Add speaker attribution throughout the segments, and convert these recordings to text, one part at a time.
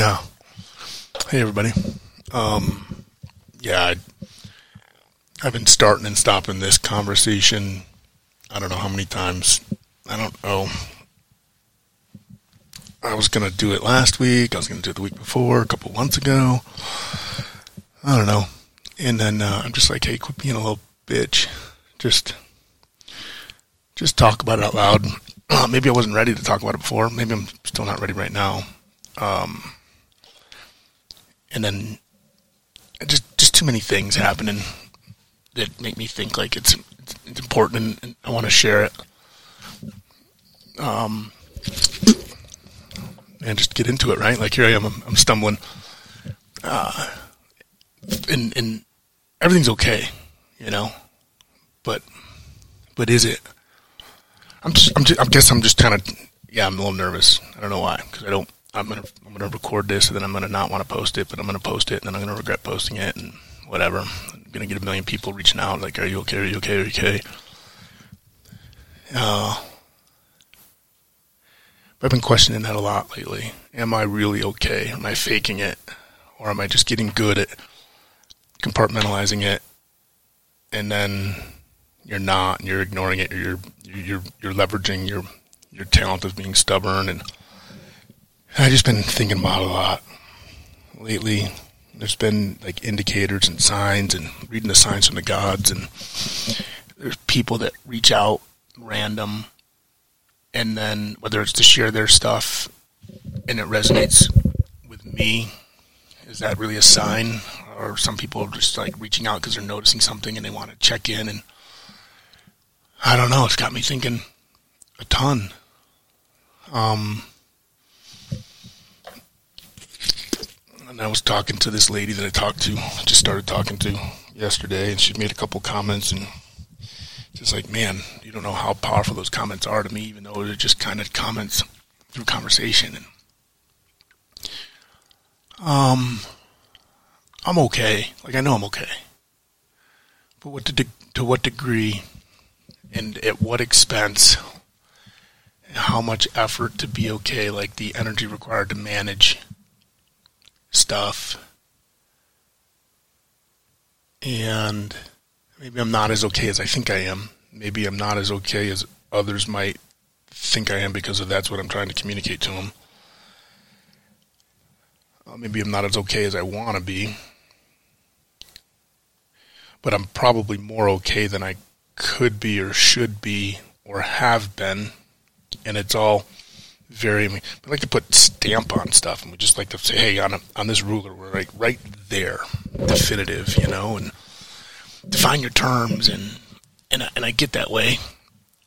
Speaker 1: Yeah. Hey, everybody. Um, yeah, I, I've been starting and stopping this conversation. I don't know how many times. I don't know. I was going to do it last week. I was going to do it the week before, a couple months ago. I don't know. And then uh, I'm just like, hey, quit being a little bitch. Just, just talk about it out loud. Maybe I wasn't ready to talk about it before. Maybe I'm still not ready right now. Um, and then just just too many things happening that make me think like it's it's important and, I want to share it. Um, and just get into it, right? Like here I am, I'm, I'm stumbling, uh, and and everything's okay, you know, but but is it? I'm just, I'm just, I guess I'm just kind of yeah, I'm a little nervous. I don't know why because I don't I'm gonna I'm gonna record this and then I'm gonna not want to post it, but I'm gonna post it and then I'm gonna regret posting it and whatever. I'm gonna get a million people reaching out like, "Are you okay? Are you okay? Are you okay?" Uh, I've been questioning that a lot lately. Am I really okay? Am I faking it, or am I just getting good at compartmentalizing it, and then you're not, and you're ignoring it, or you're you're you're leveraging your your talent of being stubborn and I've just been thinking about a lot lately. There's been like indicators and signs, and reading the signs from the gods, and there's people that reach out random, and then whether it's to share their stuff and it resonates with me, is that really a sign? Or some people are just like reaching out because they're noticing something and they want to check in, and I don't know. It's got me thinking a ton. Um, and I was talking to this lady that I talked to, just started talking to yesterday, and she made a couple comments, and just like, man, you don't know how powerful those comments are to me, even though they're just kind of comments through conversation. And um, I'm okay. Like I know I'm okay, but what to de- to what degree, and at what expense? How much effort to be okay? Like the energy required to manage stuff. And maybe I'm not as okay as I think I am. Maybe I'm not as okay as others might think I am because of that's what I'm trying to communicate to them. Uh, maybe I'm not as okay as I want to be. But I'm probably more okay than I could be or should be or have been. And it's all very. We like to put stamp on stuff, and we just like to say, "Hey, on a, on this ruler, we're like right there, definitive," you know, and define your terms, and and I, and I get that way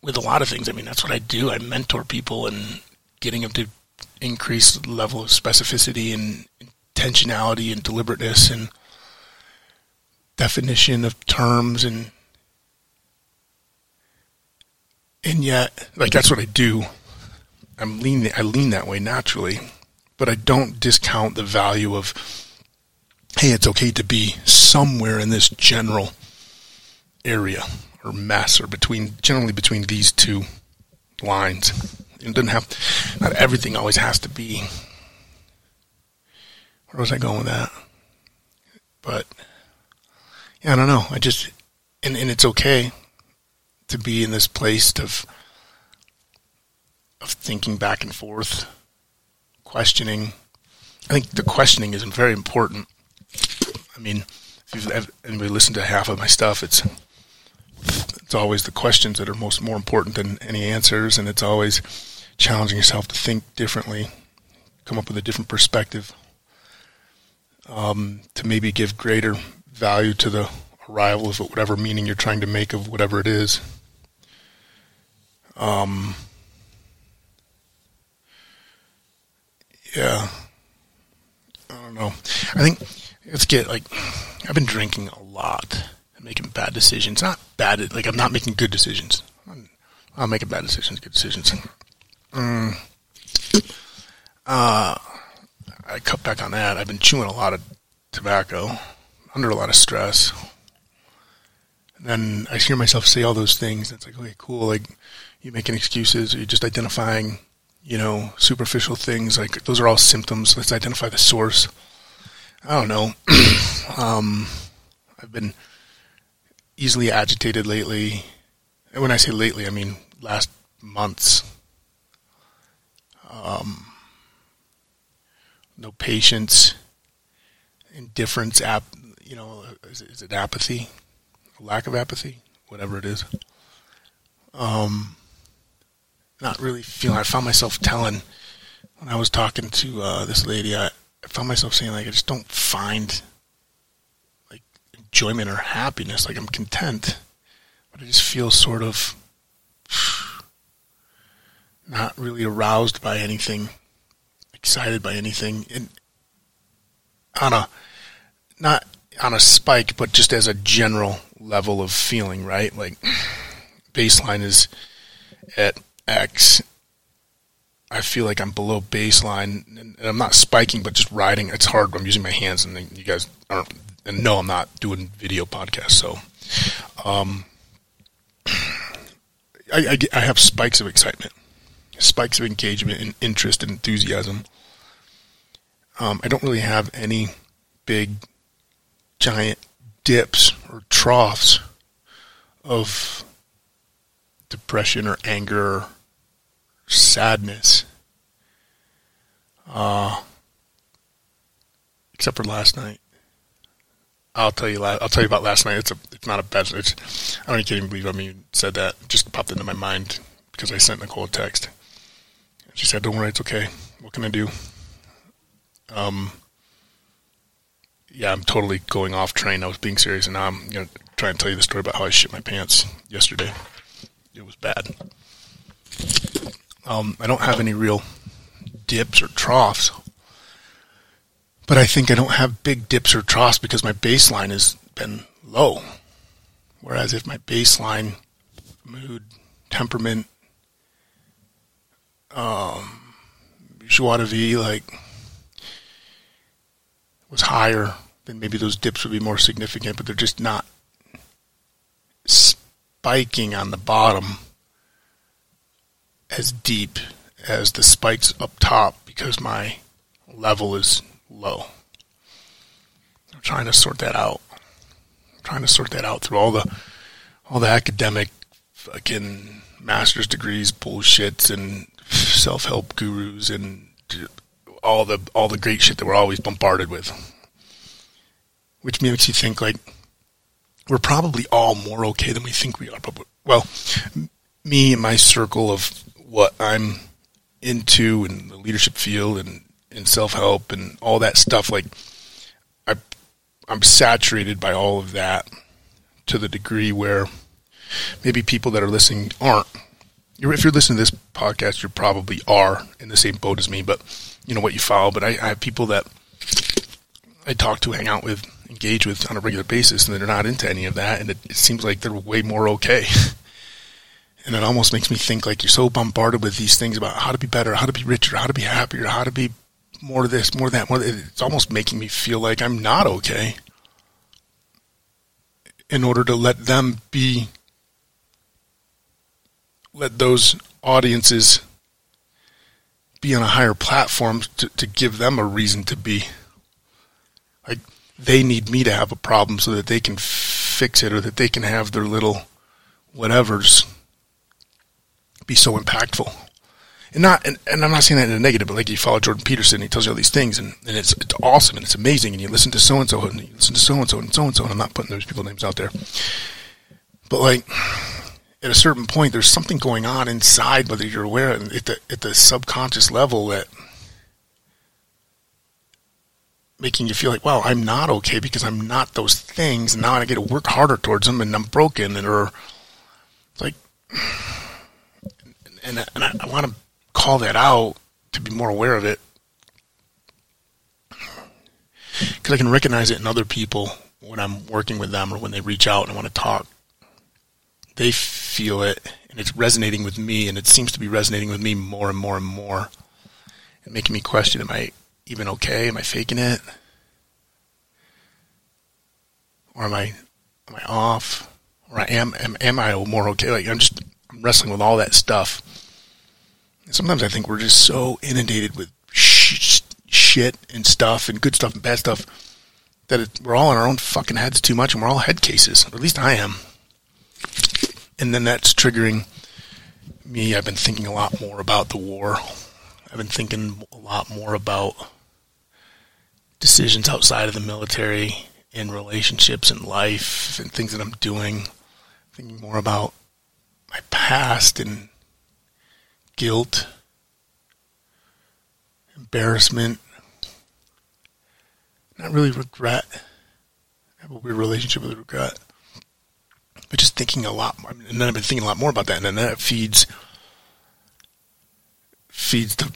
Speaker 1: with a lot of things. I mean, that's what I do. I mentor people and getting them to increase level of specificity and intentionality and deliberateness and definition of terms and and yet like that's what I do I'm lean I lean that way naturally, but I don't discount the value of hey, it's okay to be somewhere in this general area or mess or between generally between these two lines. It doesn't have not everything always has to be. Where was I going with that? But yeah, I don't know. I just and, and it's okay to be in this place of of thinking back and forth, questioning. I think the questioning is very important. I mean, if you've anybody listened to half of my stuff, it's it's always the questions that are most more important than any answers, and it's always challenging yourself to think differently, come up with a different perspective, um, to maybe give greater value to the arrival of whatever meaning you're trying to make of whatever it is. Um, yeah. I don't know. I think let's get like I've been drinking a lot and making bad decisions. Not bad, like I'm not making good decisions. I'm, I'm making bad decisions, good decisions. Mm. Uh, I cut back on that. I've been chewing a lot of tobacco, under a lot of stress. And then I hear myself say all those things. And it's like, okay, cool. Like, you making excuses, or you just identifying you know, superficial things. Like those are all symptoms. Let's identify the source. I don't know. um, I've been easily agitated lately. And when I say lately, I mean last months. Um, no patience, indifference, ap- you know, is is it apathy, lack of apathy, whatever it is. Um, not really feeling. I found myself telling when I was talking to uh, this lady. I, I found myself saying like I just don't find like enjoyment or happiness. Like I'm content, but I just feel sort of not really aroused by anything, excited by anything, and on a not on a spike, but just as a general level of feeling, right? Like baseline is at X. I feel like I'm below baseline, and I'm not spiking, but just riding. It's hard. I'm using my hands, and you guys aren't. And no, I'm not doing video podcasts. So, um, I, I, I have spikes of excitement, spikes of engagement and interest and enthusiasm. Um, I don't really have any big, giant dips or troughs of depression or anger or sadness. Uh, except for last night. I'll tell you. I'll tell you about last night. It's a. It's not a bad. It's. I don't even believe. I mean, said that. It just popped into my mind because I sent Nicole a text. She said, "Don't worry, it's okay. What can I do?" Um. Yeah, I'm totally going off train. I was being serious, and now I'm gonna try and tell you the story about how I shit my pants yesterday. It was bad. Um, I don't have any real dips or troughs but I think I don't have big dips or troughs because my baseline has been low. Whereas if my baseline mood, temperament, um, joie de vivre, like, was higher, then maybe those dips would be more significant, but they're just not spiking on the bottom as deep as the spikes up top because my level is low. I'm trying to sort that out. I'm trying to sort that out through all the all the academic fucking master's degrees bullshits and self help gurus and all the all the great shit that we're always bombarded with. Which makes you think like we're probably all more okay than we think we are. But well, me and my circle of what I'm into in the leadership field and and self help and all that stuff. Like I, I'm saturated by all of that to the degree where maybe people that are listening aren't. If you're listening to this podcast, you probably are in the same boat as me. But you know what you follow. But I, I have people that I talk to, hang out with, engage with on a regular basis, and they're not into any of that. And it, it seems like they're way more okay. and it almost makes me think like you're so bombarded with these things about how to be better, how to be richer, how to be happier, how to be more of this, more of that, more that. It's almost making me feel like I'm not okay in order to let them be, let those audiences be on a higher platform to, to give them a reason to be. Like, they need me to have a problem so that they can fix it or that they can have their little whatevers be so impactful. And not and, and I'm not saying that in a negative, but like you follow Jordan Peterson, he tells you all these things, and, and it's it's awesome and it's amazing, and you listen to so and so, and you listen to so and so and so and so, and I'm not putting those people names out there, but like at a certain point, there's something going on inside, whether you're aware at the at the subconscious level that making you feel like, wow, I'm not okay because I'm not those things, and now I get to work harder towards them, and I'm broken, and or like, and, and I, I want to call that out to be more aware of it because I can recognize it in other people when I'm working with them or when they reach out and want to talk. They feel it and it's resonating with me and it seems to be resonating with me more and more and more and making me question am I even okay? Am I faking it? Or am I am I off? Or I am am am I more okay? Like I'm just I'm wrestling with all that stuff Sometimes I think we're just so inundated with sh- shit and stuff and good stuff and bad stuff that it, we're all in our own fucking heads too much and we're all head cases. Or at least I am. And then that's triggering me. I've been thinking a lot more about the war. I've been thinking a lot more about decisions outside of the military in relationships and life and things that I'm doing. Thinking more about my past and guilt, embarrassment, not really regret. I have a weird relationship with regret. But just thinking a lot more, and then I've been thinking a lot more about that, and then that feeds feeds the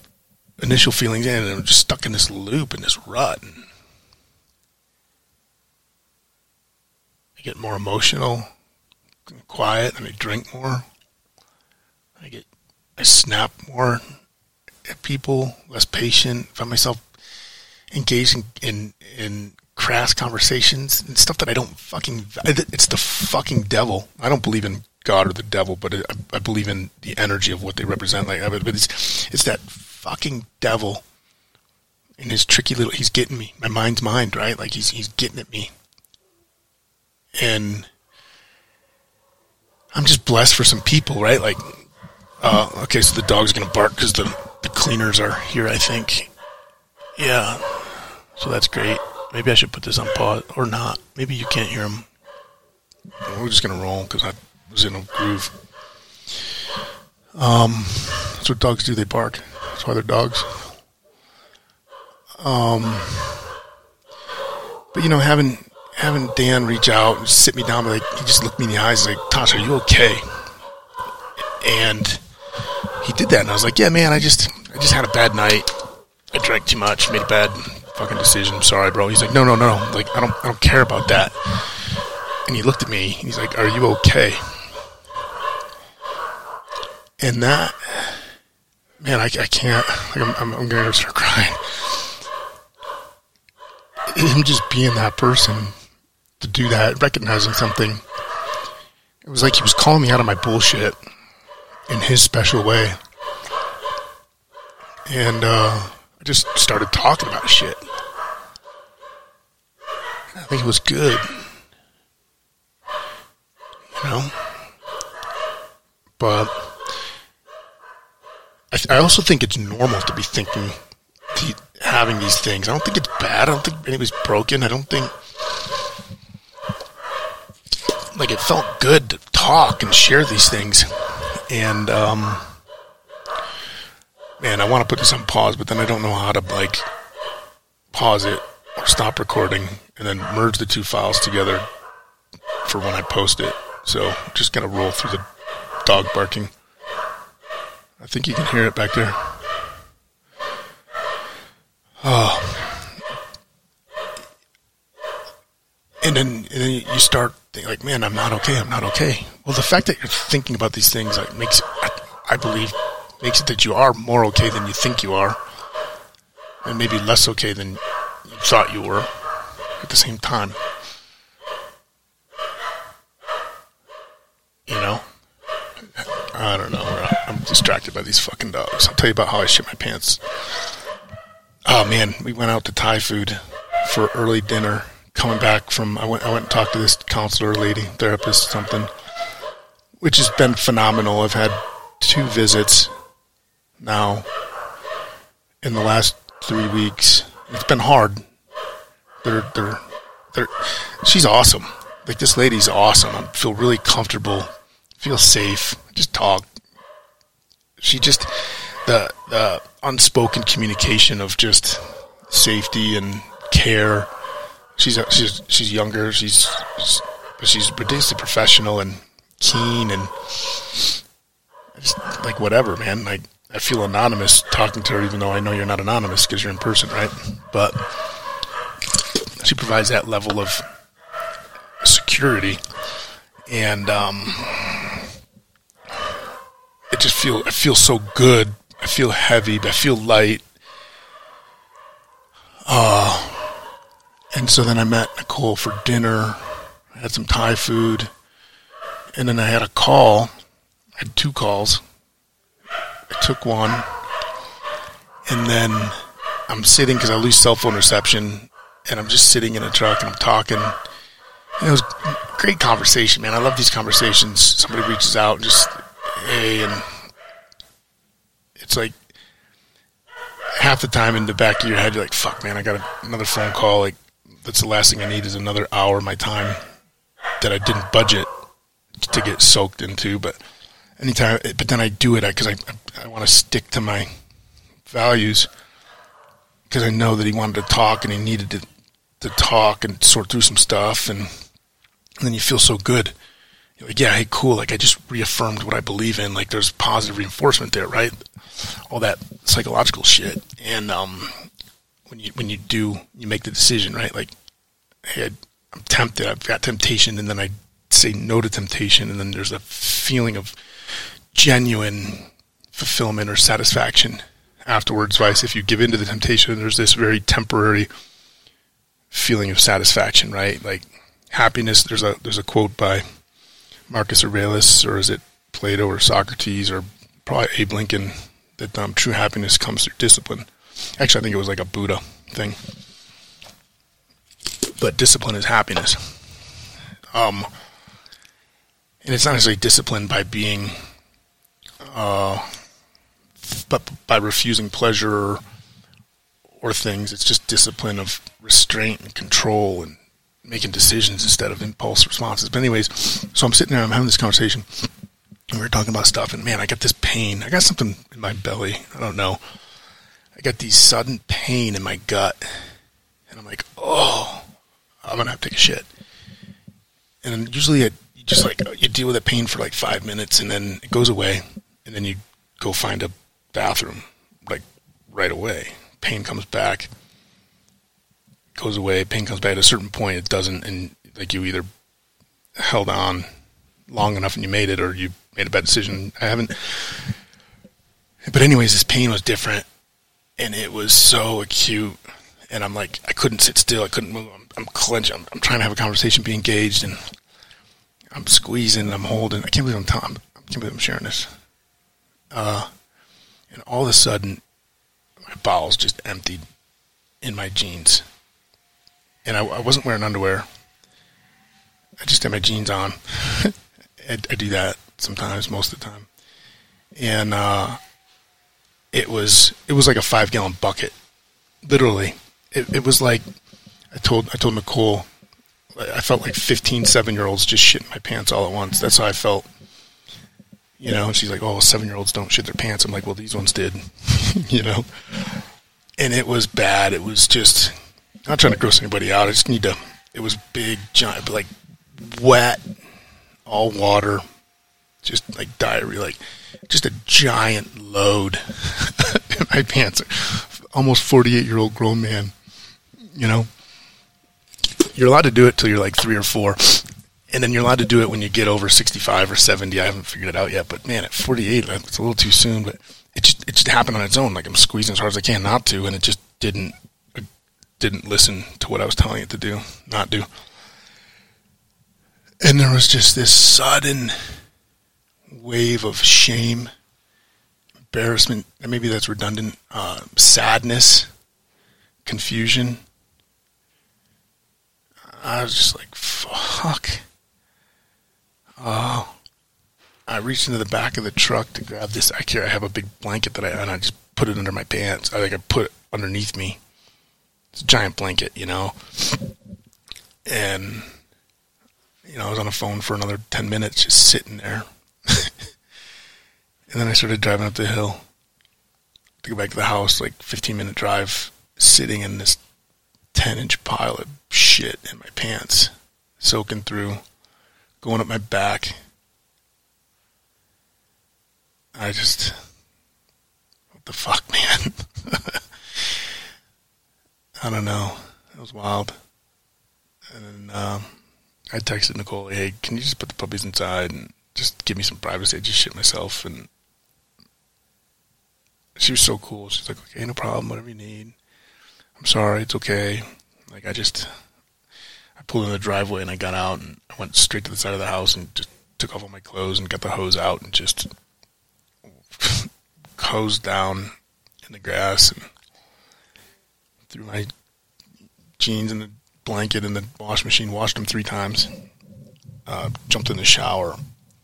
Speaker 1: initial feelings in, and I'm just stuck in this loop and this rut. And I get more emotional, quiet, and I drink more. I get, I snap more at people, less patient. Find myself engaged in, in, in crass conversations and stuff that I don't fucking. It's the fucking devil. I don't believe in God or the devil, but I, I believe in the energy of what they represent. Like, but it's it's that fucking devil in his tricky little. He's getting me. My mind's mind, right? Like he's he's getting at me, and I'm just blessed for some people, right? Like, uh, okay, so the dog's gonna bark because the the cleaners are here. I think, yeah. So that's great. Maybe I should put this on pause or not. Maybe you can't hear him. We're just gonna roll because I was in a groove. Um, that's what dogs do. They bark. That's why they're dogs. Um, but you know, having having Dan reach out and sit me down, like he just looked me in the eyes, like, "Tosh, are you okay?" And he did that, and I was like, "Yeah, man, I just I just had a bad night. I drank too much, made a bad fucking decision. I'm sorry, bro." He's like, "No, no, no, like I don't I don't care about that." And he looked at me, and he's like, "Are you okay?" And that man, I, I can't. Like, I'm, I'm, I'm to start crying. Him just being that person to do that, recognizing something. It was like he was calling me out of my bullshit in his special way. And uh, I just started talking about shit. I think it was good. You know? But I, I also think it's normal to be thinking, to having these things. I don't think it's bad. I don't think anybody's broken. I don't think like it felt good to talk and share these things. And um, man, I want to put this on pause, but then I don't know how to like pause it or stop recording and then merge the two files together for when I post it. So just gonna roll through the dog barking. I think you can hear it back there. Oh. And then, and then you start thinking, like, man, I'm not okay. I'm not okay. Well, the fact that you're thinking about these things like makes, I, I believe, makes it that you are more okay than you think you are, and maybe less okay than you thought you were at the same time. You know, I don't know. Distracted by these fucking dogs. I'll tell you about how I shit my pants. Oh man, we went out to Thai food for early dinner. Coming back from, I went, I went and talked to this counselor lady, therapist, something, which has been phenomenal. I've had two visits now in the last three weeks. It's been hard. They're, they're, they're, she's awesome. Like this lady's awesome. I feel really comfortable, feel safe. Just talk, she just the the unspoken communication of just safety and care. She's she's she's younger. She's but she's ridiculously professional and keen and just like whatever, man. Like I feel anonymous talking to her, even though I know you're not anonymous because you're in person, right? But she provides that level of security, and um, I just feel I feel so good. I feel heavy. But I feel light. Uh, and so then I met Nicole for dinner. I had some Thai food, and then I had a call. I had two calls I took one, and then I'm sitting because I lose cell phone reception, and I'm just sitting in a truck and I'm talking. And it was great conversation, man. I love these conversations. Somebody reaches out and just and it's like half the time in the back of your head, you're like, "Fuck, man, I got another phone call. Like, that's the last thing I need is another hour of my time that I didn't budget to get soaked into." But anytime, but then I do it because I I, I want to stick to my values because I know that he wanted to talk and he needed to to talk and sort through some stuff and, and then you feel so good. Yeah, hey, cool. Like I just reaffirmed what I believe in. Like there's positive reinforcement there, right? All that psychological shit. And um, when you when you do, you make the decision, right? Like, hey, I'm tempted. I've got temptation, and then I say no to temptation, and then there's a feeling of genuine fulfillment or satisfaction afterwards. Vice, if you give in to the temptation, there's this very temporary feeling of satisfaction, right? Like happiness. There's a there's a quote by Marcus Aurelius, or is it Plato or Socrates, or probably Abe Lincoln, that um, true happiness comes through discipline. Actually, I think it was like a Buddha thing. But discipline is happiness. Um, and it's not necessarily discipline by being, uh, but by refusing pleasure or things. It's just discipline of restraint and control and making decisions instead of impulse responses. But anyways, so I'm sitting there, I'm having this conversation, and we are talking about stuff, and man, I got this pain. I got something in my belly. I don't know. I got these sudden pain in my gut, and I'm like, oh, I'm gonna have to take a shit. And usually, it, you just like you deal with the pain for like five minutes, and then it goes away, and then you go find a bathroom like right away pain comes back, goes away. Pain comes back at a certain point. It doesn't, and like you either held on long enough and you made it, or you made a bad decision. I haven't. But anyways, this pain was different, and it was so acute. And I'm like, I couldn't sit still. I couldn't move. I'm, I'm clenching. I'm, I'm, trying to have a conversation, be engaged, and I'm squeezing. I'm holding. I can't believe I'm telling. I can't believe I'm sharing this. Uh, and all of a sudden, my bowels just emptied in my jeans. And I, I wasn't wearing underwear. I just had my jeans on. I, I, do that sometimes, most of the time. And uh, it was it was like a five gallon bucket, literally. It, it was like I told I told Nicole I felt like 15, seven year olds just shitting my pants all at once. That's how I felt. You know, she's like, "Oh, seven year olds don't shit their pants." I'm like, "Well, these ones did." you know, and it was bad. It was just not trying to gross anybody out. I just need to. It was big, giant, like wet, all water, just like diarrhea, like just a giant load in my pants. Almost 48 year old grown man, you know. You're allowed to do it till you're like three or four and then you're allowed to do it when you get over 65 or 70. I haven't figured it out yet, but man, at 48, it's a little too soon. But it just it just happened on its own. Like I'm squeezing as hard as I can not to, and it just didn't didn't listen to what I was telling it to do, not do. And there was just this sudden wave of shame, embarrassment, and maybe that's redundant, uh, sadness, confusion. I was just like, fuck. Oh. I reached into the back of the truck to grab this. I care. I have a big blanket that I and I just put it under my pants. I think I put it underneath me. It's a giant blanket, you know. And you know, I was on the phone for another ten minutes, just sitting there. and then I started driving up the hill to go back to the house. Like fifteen minute drive, sitting in this ten inch pile of shit in my pants, soaking through going up my back. I just, what the fuck, man? I don't know. It was wild. And then um, I texted Nicole, hey, can you just put the puppies inside and just give me some privacy? I just shit myself. And she was so cool. She's like, okay, no problem, whatever you need. I'm sorry, it's okay. Like, I just, I pulled in the driveway and I got out and I went straight to the side of the house and just took off all my clothes and got the hose out and just hose down in the grass and threw my jeans in the blanket in the wash machine, washed them three times, uh, jumped in the shower,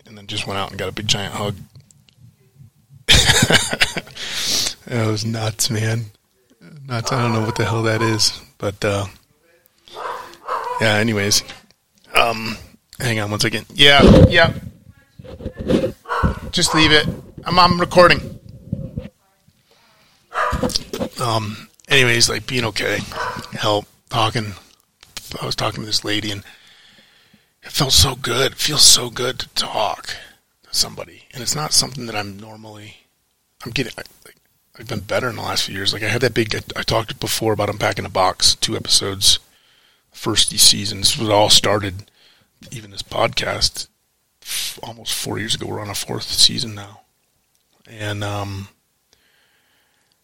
Speaker 1: and then just went out and got a big giant hug. it was nuts, man. Nuts. I don't know what the hell that is, but uh, yeah. Anyways, um, hang on one second. Yeah, yeah. Just leave it. I'm, I'm recording. Um. Anyways, like being okay, help talking. I was talking to this lady, and it felt so good. It feels so good to talk to somebody, and it's not something that I'm normally. I'm getting. Like, I've been better in the last few years. Like I had that big. I, I talked before about unpacking a box, two episodes, first season. This was all started. Even this podcast, almost four years ago. We're on a fourth season now, and um,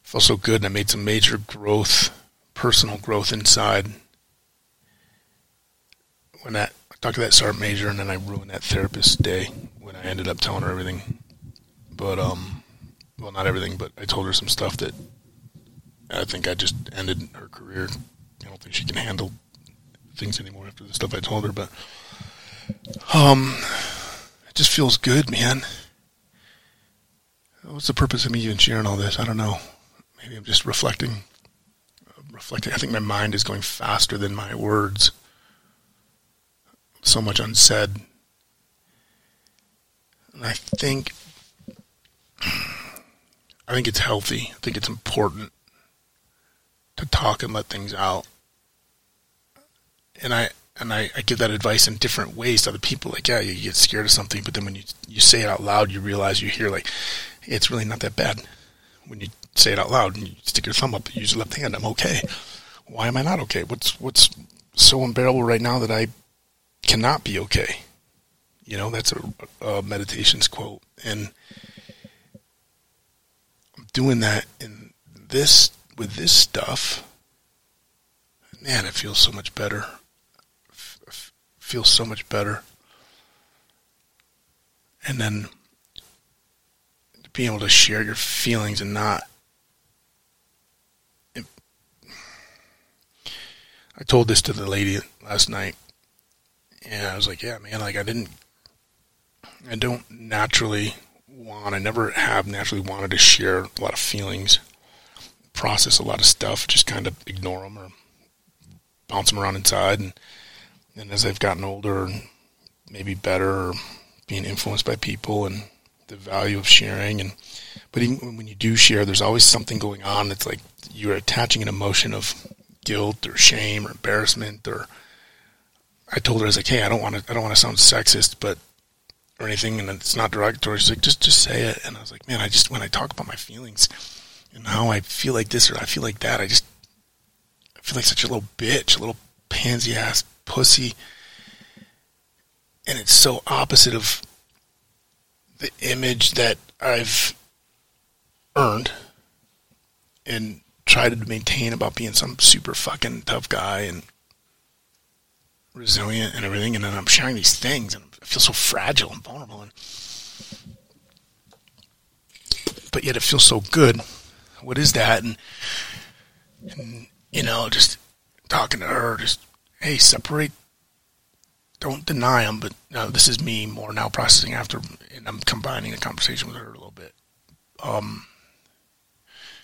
Speaker 1: felt so good. And I made some major growth, personal growth inside. When that I talked to that sergeant major, and then I ruined that therapist day when I ended up telling her everything. But um, well, not everything, but I told her some stuff that I think I just ended her career. I don't think she can handle things anymore after the stuff I told her. But um, it just feels good, man. What's the purpose of me even sharing all this? I don't know. Maybe I'm just reflecting. Uh, reflecting. I think my mind is going faster than my words. So much unsaid. And I think I think it's healthy. I think it's important to talk and let things out. And I and I, I give that advice in different ways to other people. Like, yeah, you get scared of something, but then when you you say it out loud, you realize you hear like it's really not that bad. When you say it out loud and you stick your thumb up, you use your left hand, I'm okay. Why am I not okay? What's what's so unbearable right now that I cannot be okay? You know, that's a, a meditations quote, and I'm doing that in this with this stuff. Man, it feels so much better. F- feels so much better. And then being able to share your feelings and not I told this to the lady last night, and I was like, "Yeah, man, like I didn't, I don't naturally want, I never have naturally wanted to share a lot of feelings, process a lot of stuff, just kind of ignore them or bounce them around inside, and and as I've gotten older, maybe better, or being influenced by people and the value of sharing, and but even when you do share, there's always something going on that's like you're attaching an emotion of guilt or shame or embarrassment or I told her I was like, hey, I don't want to I don't want to sound sexist, but or anything, and it's not derogatory. She's like, just just say it. And I was like, man, I just when I talk about my feelings and how I feel like this or I feel like that, I just I feel like such a little bitch, a little pansy ass pussy, and it's so opposite of the image that I've earned and try to maintain about being some super fucking tough guy and resilient and everything, and then I'm sharing these things, and I feel so fragile and vulnerable, and but yet it feels so good. What is that? And, and you know, just talking to her, just hey, separate. Don't deny them, but no, this is me more now processing after, and I'm combining the conversation with her a little bit. Um,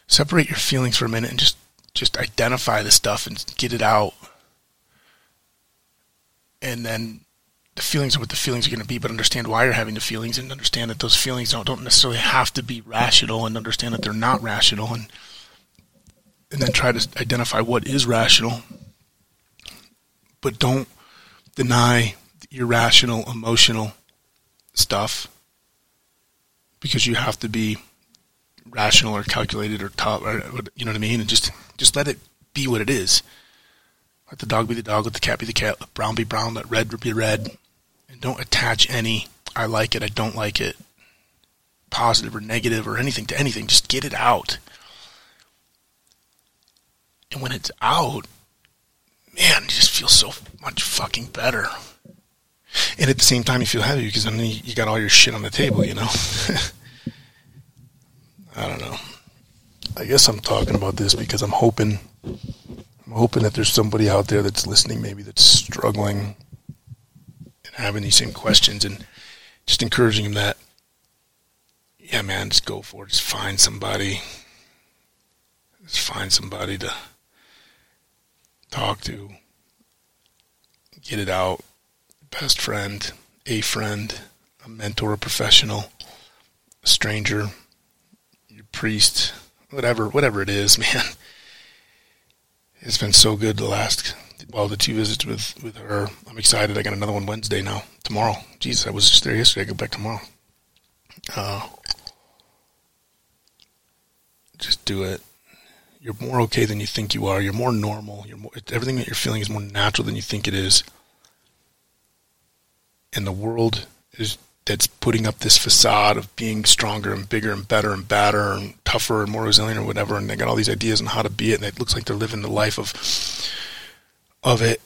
Speaker 1: separate your feelings for a minute and just just identify the stuff and get it out. And then the feelings are what the feelings are going to be, but understand why you're having the feelings and understand that those feelings don't, don't necessarily have to be rational and understand that they're not rational and and then try to identify what is rational. But don't deny irrational, emotional stuff because you have to be rational or calculated or top, or, you know what I mean? And just just let it be what it is. Let the dog be the dog, let the cat be the cat, let brown be brown, let red be red, and don't attach any I like it, I don't like it, positive or negative or anything to anything. Just get it out. And when it's out, man, you just feel so much fucking better. And at the same time, you feel heavy because then you got all your shit on the table, you know. I don't know. I guess I'm talking about this because I'm hoping I'm hoping that there's somebody out there that's listening maybe that's struggling and having these same questions and just encouraging them that yeah man just go for it. Just find somebody just find somebody to talk to get it out. Best friend a friend a mentor a professional a stranger priest whatever whatever it is man it's been so good the last well the two visits with with her. I'm excited. I got another one Wednesday now. Tomorrow. Jesus, I was just there yesterday. I go back tomorrow. Uh, just do it. You're more okay than you think you are. You're more normal. You're more, everything that you're feeling is more natural than you think it is. And the world is that's putting up this facade of being stronger and bigger and better and badder and tougher and more resilient or whatever, and they got all these ideas on how to be it, and it looks like they're living the life of of it,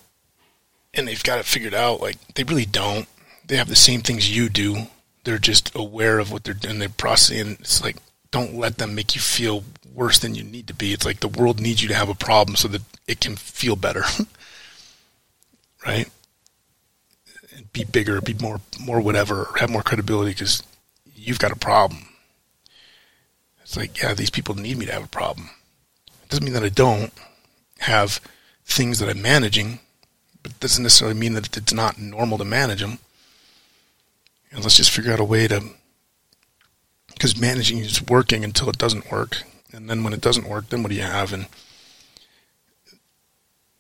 Speaker 1: and they've got it figured out. Like they really don't. They have the same things you do. They're just aware of what they're doing. They're processing. It's like don't let them make you feel worse than you need to be. It's like the world needs you to have a problem so that it can feel better, right? Be bigger, be more, more whatever, have more credibility because you've got a problem. It's like, yeah, these people need me to have a problem. It doesn't mean that I don't have things that I'm managing, but it doesn't necessarily mean that it's not normal to manage them. And let's just figure out a way to, because managing is working until it doesn't work. And then when it doesn't work, then what do you have? And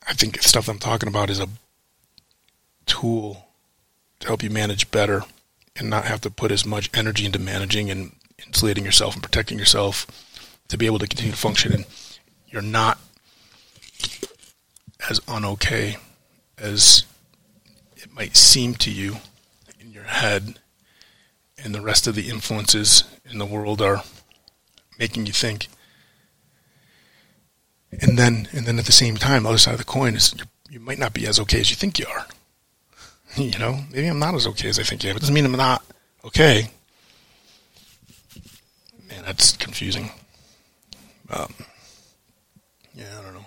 Speaker 1: I think stuff I'm talking about is a tool to help you manage better and not have to put as much energy into managing and insulating yourself and protecting yourself to be able to continue to function. And you're not as unokay as it might seem to you in your head, and the rest of the influences in the world are making you think. And then, and then at the same time, the other side of the coin is you might not be as okay as you think you are. You know, maybe I'm not as okay as I think I am. It doesn't mean I'm not okay. Man, that's confusing. Um, yeah, I don't know.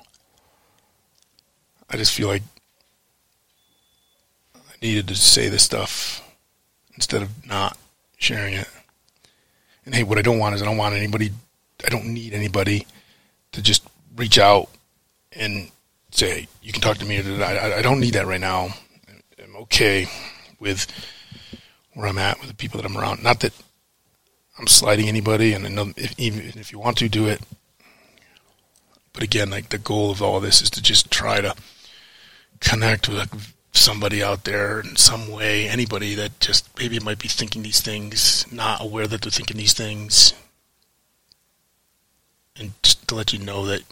Speaker 1: I just feel like I needed to say this stuff instead of not sharing it. And hey, what I don't want is I don't want anybody, I don't need anybody to just reach out and say, you can talk to me. I, I don't need that right now okay with where I'm at with the people that I'm around. Not that I'm sliding anybody, and if, even if you want to do it, but again, like the goal of all this is to just try to connect with somebody out there in some way, anybody that just maybe might be thinking these things, not aware that they're thinking these things, and just to let you know that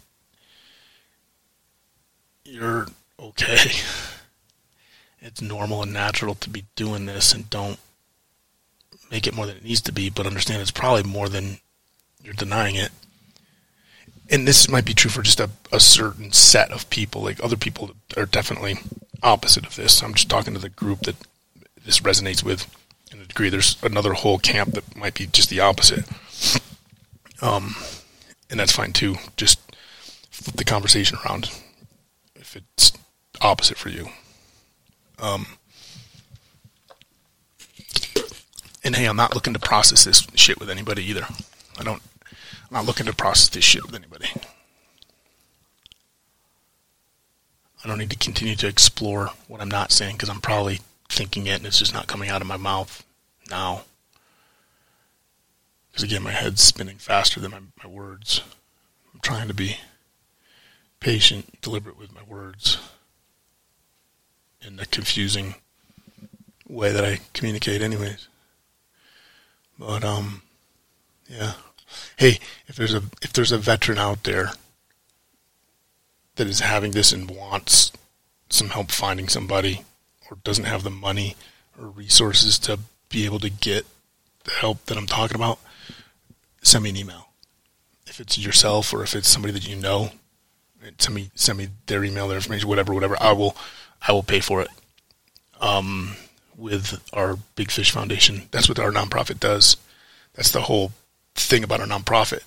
Speaker 1: you're okay. it's normal and natural to be doing this and don't make it more than it needs to be, but understand it's probably more than you're denying it. And this might be true for just a, a certain set of people. Like other people are definitely opposite of this. I'm just talking to the group that this resonates with in a degree. There's another whole camp that might be just the opposite. Um, and that's fine too. Just flip the conversation around if it's opposite for you. Um, and hey, I'm not looking to process this shit with anybody either. I don't. I'm not looking to process this shit with anybody. I don't need to continue to explore what I'm not saying because I'm probably thinking it and it's just not coming out of my mouth now. Because again, my head's spinning faster than my, my words. I'm trying to be patient, deliberate with my words in a confusing way that I communicate, anyways. But um, yeah. Hey, if there's a if there's a veteran out there that is having this and wants some help finding somebody, or doesn't have the money or resources to be able to get the help that I'm talking about, send me an email. If it's yourself or if it's somebody that you know, send me send me their email, their information, whatever, whatever. I will I will pay for it. Um, with our Big Fish Foundation, that's what our nonprofit does. That's the whole thing about our nonprofit,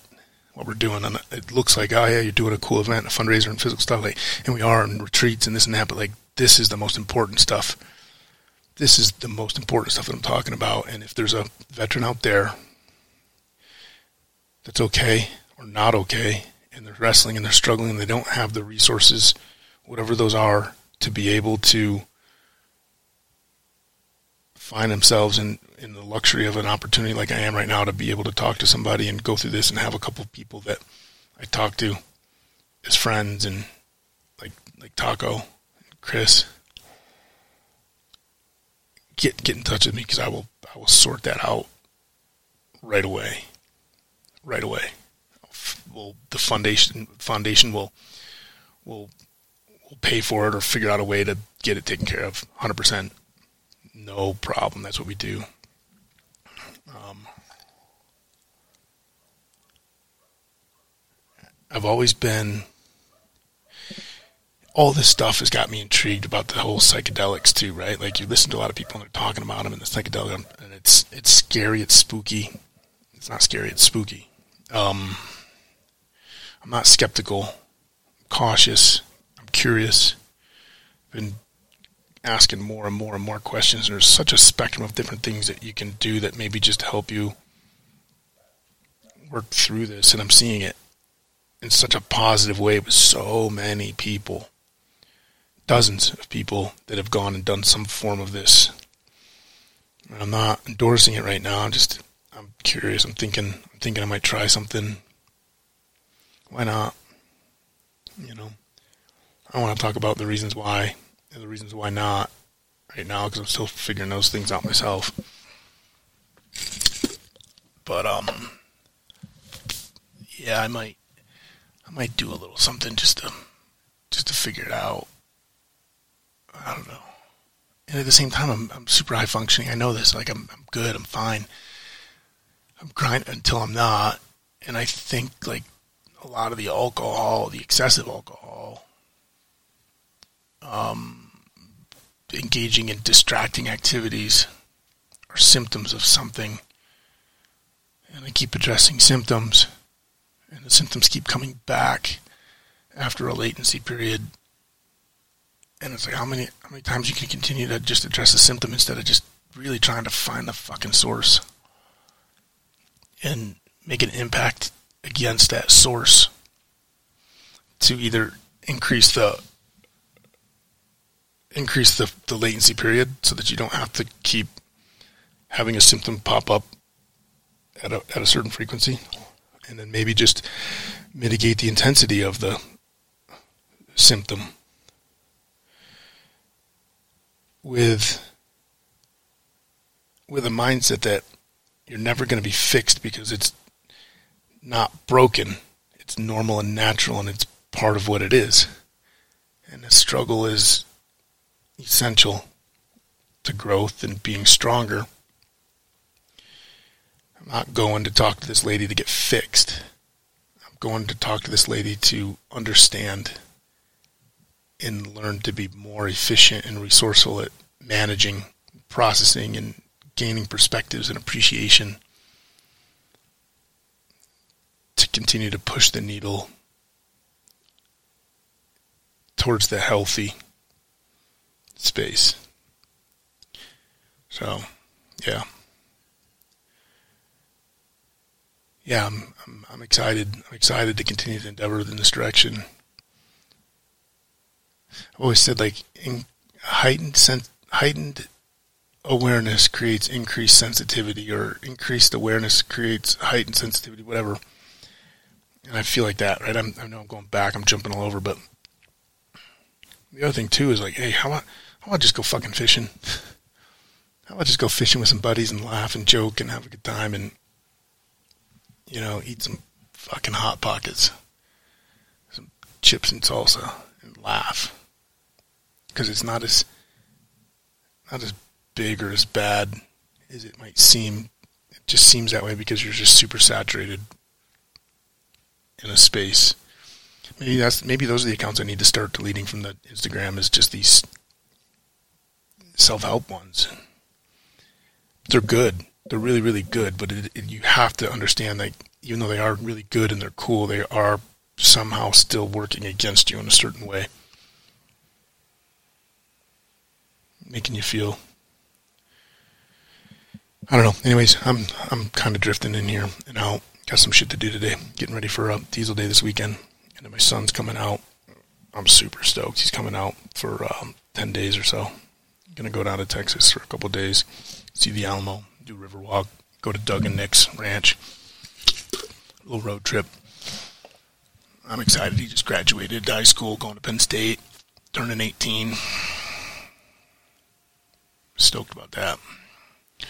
Speaker 1: what we're doing, and it looks like, oh yeah, you're doing a cool event, a fundraiser, and physical stuff, like, and we are, and retreats and this and that, but like this is the most important stuff. This is the most important stuff that I'm talking about. And if there's a veteran out there that's okay or not okay, and they're wrestling and they're struggling and they don't have the resources, whatever those are, to be able to find themselves in, in the luxury of an opportunity like I am right now to be able to talk to somebody and go through this and have a couple of people that I talk to as friends and like like Taco, and Chris, get get in touch with me because I will I will sort that out right away, right away. Well, the foundation foundation will will will pay for it or figure out a way to get it taken care of, hundred percent no problem. That's what we do. Um, I've always been. All this stuff has got me intrigued about the whole psychedelics too, right? Like you listen to a lot of people and they're talking about them and the psychedelic, and it's it's scary, it's spooky. It's not scary, it's spooky. Um, I'm not skeptical, I'm cautious, curious. Been asking more and more and more questions. There's such a spectrum of different things that you can do that maybe just help you work through this. And I'm seeing it in such a positive way with so many people, dozens of people that have gone and done some form of this. And I'm not endorsing it right now. I'm just I'm curious. I'm thinking I'm thinking I might try something. Why not? You know, I want to talk about the reasons why and the reasons why not right now because I'm still figuring those things out myself. But um, yeah, I might, I might do a little something just to, just to figure it out. I don't know. And at the same time, I'm, I'm super high functioning. I know this. Like I'm, I'm good. I'm fine. I'm grinding until I'm not. And I think like a lot of the alcohol, the excessive alcohol, um, engaging in distracting activities are symptoms of something. And I keep addressing symptoms, and the symptoms keep coming back after a latency period. And it's like how many how many times you can continue to just address a symptom instead of just really trying to find the fucking source and make an impact against that source to either increase the increase the, the latency period so that you don't have to keep having a symptom pop up at a, at a certain frequency. And then maybe just mitigate the intensity of the symptom with with a mindset that you're never going to be fixed because it's not broken. It's normal and natural and it's part of what it is. And the struggle is essential to growth and being stronger. I'm not going to talk to this lady to get fixed. I'm going to talk to this lady to understand and learn to be more efficient and resourceful at managing, processing, and gaining perspectives and appreciation to continue to push the needle towards the healthy space. So, yeah. Yeah, I'm, I'm, I'm excited. I'm excited to continue to endeavor in this direction. I've always said like heightened sen- heightened awareness creates increased sensitivity, or increased awareness creates heightened sensitivity, whatever. And I feel like that, right? I'm, I know I'm going back. I'm jumping all over, but the other thing too is like, hey, how about how about just go fucking fishing? How about just go fishing with some buddies and laugh and joke and have a good time and, you know, eat some fucking hot pockets, some chips and salsa, and laugh. Because it's not as not as big or as bad as it might seem. It just seems that way because you're just super saturated in a space. Maybe that's maybe those are the accounts I need to start deleting from the Instagram. Is just these self help ones. They're good. they're really really good, but it, it, you have to understand that even though they are really good and they're cool, they are somehow still working against you in a certain way, making you feel. I don't know. Anyways, I'm I'm kind of drifting in here and out. Got some shit to do today. Getting ready for a diesel day this weekend, and then my son's coming out. I'm super stoked. He's coming out for um, ten days or so. Gonna go down to Texas for a couple days, see the Alamo, do Riverwalk, go to Doug and Nick's ranch, little road trip. I'm excited. He just graduated high school, going to Penn State, turning 18. Stoked about that. All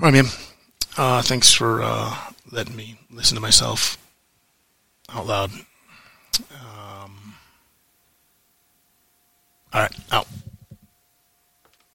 Speaker 1: right, man. Uh, thanks for uh, letting me listen to myself out loud. Um, all right, out.